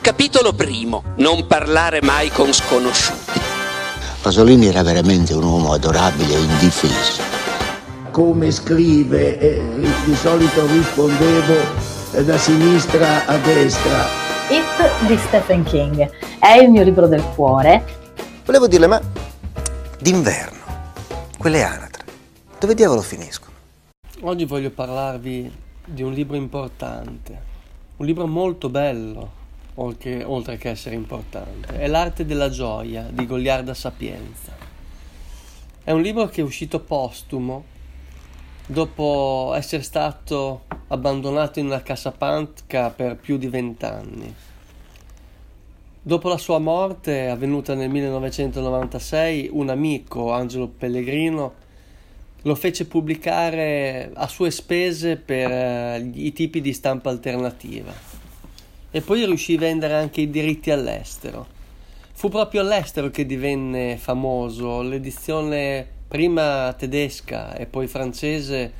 Capitolo primo. Non parlare mai con sconosciuti. Pasolini era veramente un uomo adorabile e indifeso. Come scrive, eh, di solito rispondevo eh, da sinistra a destra. It di Stephen King è il mio libro del cuore. Volevo dirle, ma d'inverno, quelle anatre, dove diavolo finiscono? Oggi voglio parlarvi di un libro importante, un libro molto bello, oltre, oltre che essere importante. È L'arte della gioia di Goliarda Sapienza. È un libro che è uscito postumo dopo essere stato abbandonato in una cassapanca per più di vent'anni. Dopo la sua morte, avvenuta nel 1996, un amico, Angelo Pellegrino, lo fece pubblicare a sue spese per uh, i tipi di stampa alternativa e poi riuscì a vendere anche i diritti all'estero. Fu proprio all'estero che divenne famoso, l'edizione prima tedesca e poi francese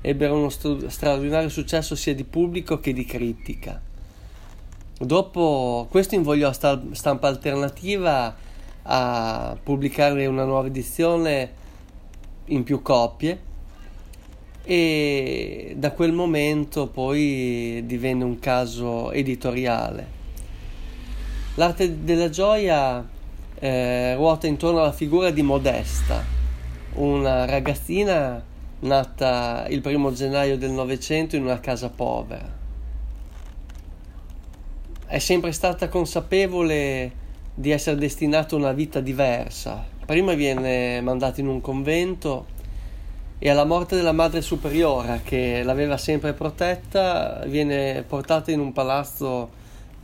ebbero uno st- straordinario successo sia di pubblico che di critica. Dopo questo invogliò sta- stampa alternativa a pubblicare una nuova edizione in più coppie e da quel momento poi divenne un caso editoriale. L'arte della gioia eh, ruota intorno alla figura di Modesta, una ragazzina nata il primo gennaio del Novecento in una casa povera. È sempre stata consapevole di essere destinata a una vita diversa. Prima viene mandata in un convento e alla morte della madre superiora che l'aveva sempre protetta viene portata in un palazzo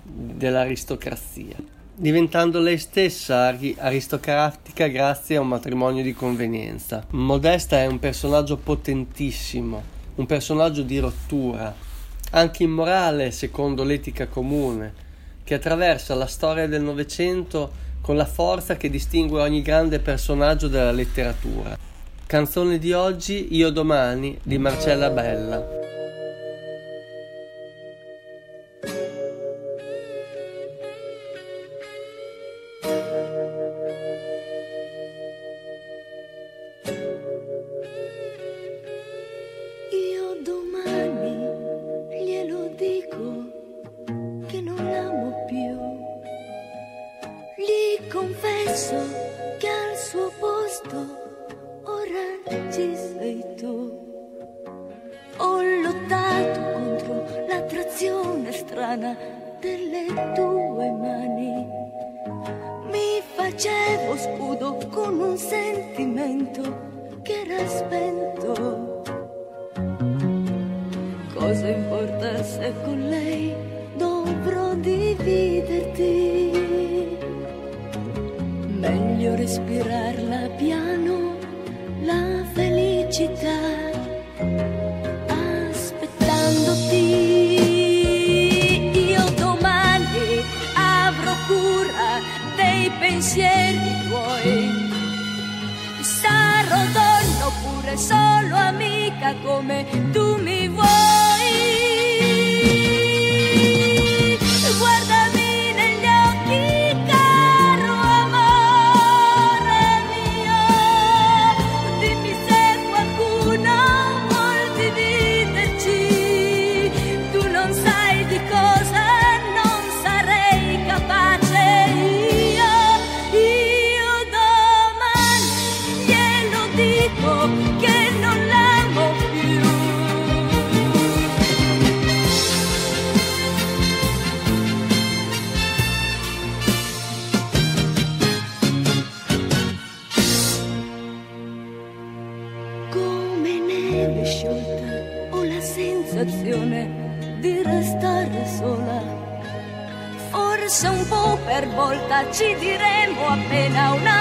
dell'aristocrazia, diventando lei stessa aristocratica grazie a un matrimonio di convenienza. Modesta è un personaggio potentissimo, un personaggio di rottura, anche immorale secondo l'etica comune, che attraversa la storia del Novecento con la forza che distingue ogni grande personaggio della letteratura. Canzone di oggi Io domani di Marcella Bella. Strana delle tue mani. Mi facevo scudo con un sentimento che era spento. Cosa importa se con lei dovrò dividerti? Meglio respirarla piano, la felicità erikoei eh. Izarrodon, opure solo amica come tu mi vuoi sciolta ho la sensazione di restare sola. Forse un po' per volta ci diremo appena una.